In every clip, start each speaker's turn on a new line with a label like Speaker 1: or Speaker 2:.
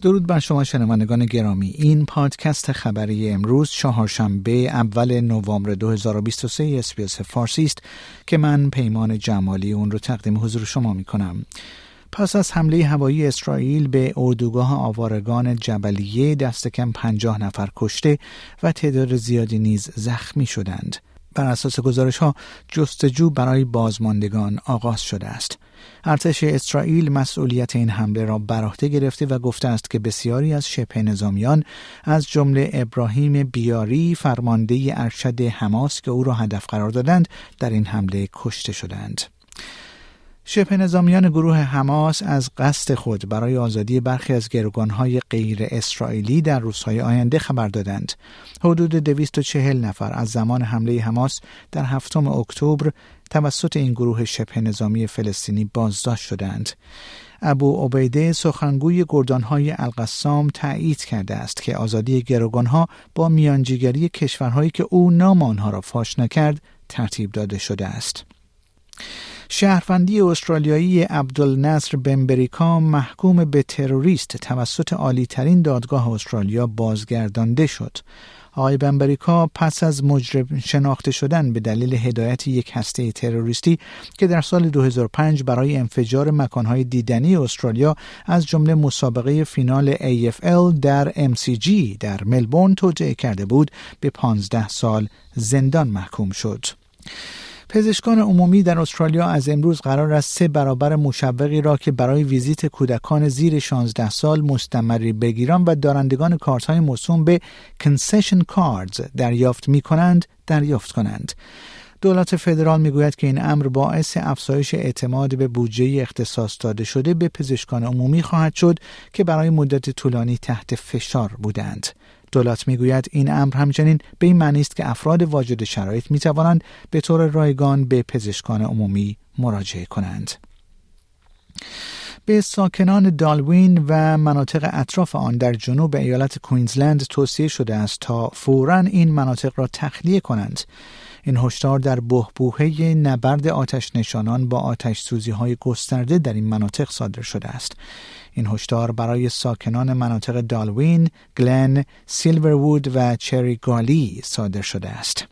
Speaker 1: درود بر شما شنوندگان گرامی این پادکست خبری امروز چهارشنبه اول نوامبر 2023 اسپیس فارسی است که من پیمان جمالی اون رو تقدیم حضور شما می کنم پس از حمله هوایی اسرائیل به اردوگاه آوارگان جبلیه دست کم پنجاه نفر کشته و تعداد زیادی نیز زخمی شدند. بر اساس گزارش ها جستجو برای بازماندگان آغاز شده است. ارتش اسرائیل مسئولیت این حمله را بر عهده گرفته و گفته است که بسیاری از شبه نظامیان از جمله ابراهیم بیاری فرمانده ارشد حماس که او را هدف قرار دادند در این حمله کشته شدند. شبه نظامیان گروه حماس از قصد خود برای آزادی برخی از گروگانهای غیر اسرائیلی در روزهای آینده خبر دادند. حدود 240 نفر از زمان حمله حماس در هفتم اکتبر توسط این گروه شبه نظامی فلسطینی بازداشت شدند. ابو عبیده سخنگوی گردانهای القسام تایید کرده است که آزادی گروگانها با میانجیگری کشورهایی که او نام آنها را فاش نکرد ترتیب داده شده است. شهروندی استرالیایی عبدالنصر بمبریکا محکوم به تروریست توسط عالیترین دادگاه استرالیا بازگردانده شد. آقای بمبریکا پس از مجرم شناخته شدن به دلیل هدایت یک هسته تروریستی که در سال 2005 برای انفجار مکانهای دیدنی استرالیا از جمله مسابقه فینال AFL در MCG در ملبورن توجیه کرده بود به 15 سال زندان محکوم شد. پزشکان عمومی در استرالیا از امروز قرار است سه برابر مشوقی را که برای ویزیت کودکان زیر 16 سال مستمری بگیران و دارندگان کارت های موسوم به کنسشن کاردز دریافت می کنند دریافت کنند. دولت فدرال می‌گوید که این امر باعث افزایش اعتماد به بودجه اختصاص داده شده به پزشکان عمومی خواهد شد که برای مدت طولانی تحت فشار بودند. دولت می‌گوید این امر همچنین به این معنی است که افراد واجد شرایط می توانند به طور رایگان به پزشکان عمومی مراجعه کنند. به ساکنان دالوین و مناطق اطراف آن در جنوب ایالت کوینزلند توصیه شده است تا فورا این مناطق را تخلیه کنند این هشدار در بهبوهه نبرد آتش نشانان با آتش سوزی های گسترده در این مناطق صادر شده است این هشدار برای ساکنان مناطق دالوین، گلن، سیلوروود و چری گالی صادر شده است.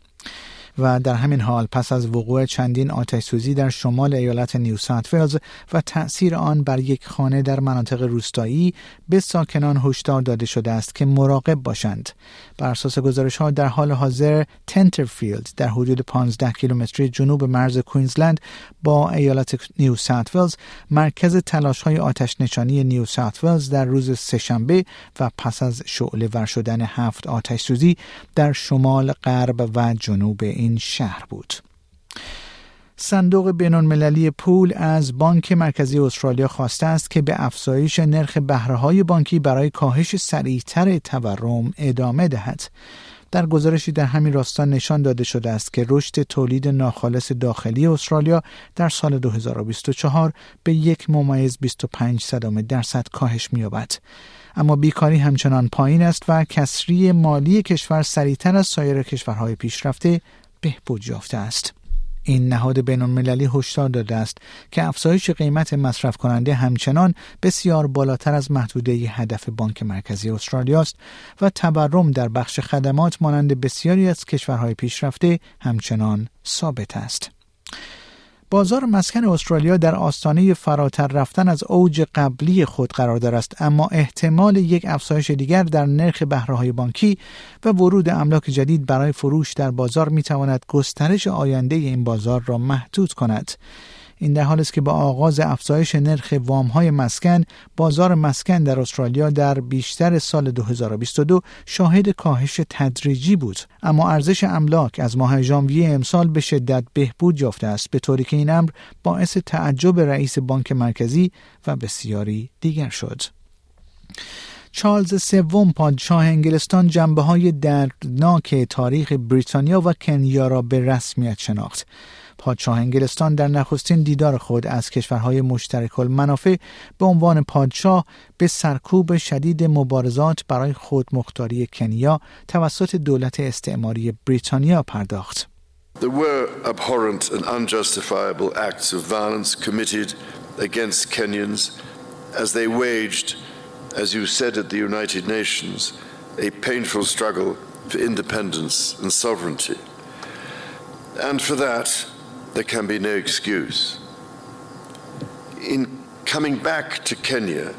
Speaker 1: و در همین حال پس از وقوع چندین آتش سوزی در شمال ایالت نیو ساوت و تأثیر آن بر یک خانه در مناطق روستایی به ساکنان هشدار داده شده است که مراقب باشند. بر اساس گزارش ها در حال حاضر تنترفیلد در حدود 15 کیلومتری جنوب مرز کوینزلند با ایالت نیو ساوت مرکز تلاش های آتش نشانی نیو ساوت در روز سهشنبه و پس از شعله ور شدن هفت آتش سوزی در شمال غرب و جنوب این این شهر بود. صندوق بینالمللی پول از بانک مرکزی استرالیا خواسته است که به افزایش نرخ بهره بانکی برای کاهش سریعتر تورم ادامه دهد. در گزارشی در همین راستا نشان داده شده است که رشد تولید ناخالص داخلی استرالیا در سال 2024 به یک ممیز 25 صدام درصد کاهش می‌یابد. اما بیکاری همچنان پایین است و کسری مالی کشور سریعتر از سایر کشورهای پیشرفته بهبود یافته است. این نهاد بین المللی هشدار داده است که افزایش قیمت مصرف کننده همچنان بسیار بالاتر از محدوده هدف بانک مرکزی استرالیا است و تورم در بخش خدمات مانند بسیاری از کشورهای پیشرفته همچنان ثابت است. بازار مسکن استرالیا در آستانه فراتر رفتن از اوج قبلی خود قرار دارد اما احتمال یک افزایش دیگر در نرخ بهره بانکی و ورود املاک جدید برای فروش در بازار می تواند گسترش آینده این بازار را محدود کند. این در حال است که با آغاز افزایش نرخ وام های مسکن بازار مسکن در استرالیا در بیشتر سال 2022 شاهد کاهش تدریجی بود. اما ارزش املاک از ماه ژانویه امسال به شدت بهبود یافته است به طوری که این امر باعث تعجب رئیس بانک مرکزی و بسیاری دیگر شد. چارلز سوم پادشاه انگلستان جنبه های دردناک تاریخ بریتانیا و کنیا را به رسمیت شناخت. پادشاه انگلستان در نخستین دیدار خود از کشورهای مشترک المنافع به عنوان پادشاه به سرکوب شدید مبارزات برای خودمختاری کنیا توسط دولت استعماری بریتانیا پرداخت.
Speaker 2: There were abhorrent and unjustifiable acts of violence committed against Kenyans as they waged, as you said at the United Nations, a painful struggle for independence and sovereignty. And for that, there can be no excuse. In coming back to Kenya,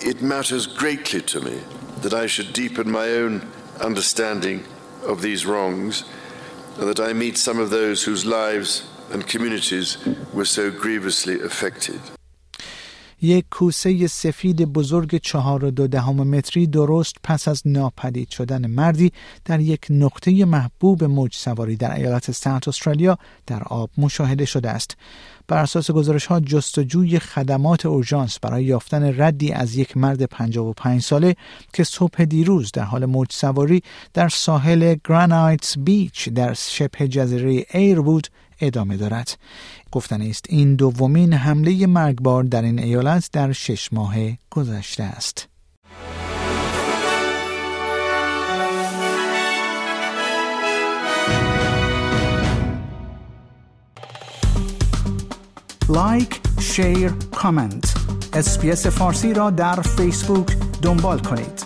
Speaker 2: it matters greatly to me that I should deepen my own understanding of these wrongs and that I meet some of those whose lives and communities were so grievously affected.
Speaker 1: یک کوسه سفید بزرگ چهار و دو دهم متری درست پس از ناپدید شدن مردی در یک نقطه محبوب موج سواری در ایالت ساوت استرالیا در آب مشاهده شده است. بر اساس گزارش ها جستجوی خدمات اورژانس برای یافتن ردی از یک مرد 55 ساله که صبح دیروز در حال موج سواری در ساحل گرانایتس بیچ در شبه جزیره ایر بود ادامه دارد. گفتن است این دومین حمله مرگبار در این ایالت در شش ماه گذشته است. like، share، comment SBS فارسی را در فیسبوک دنبال کنید.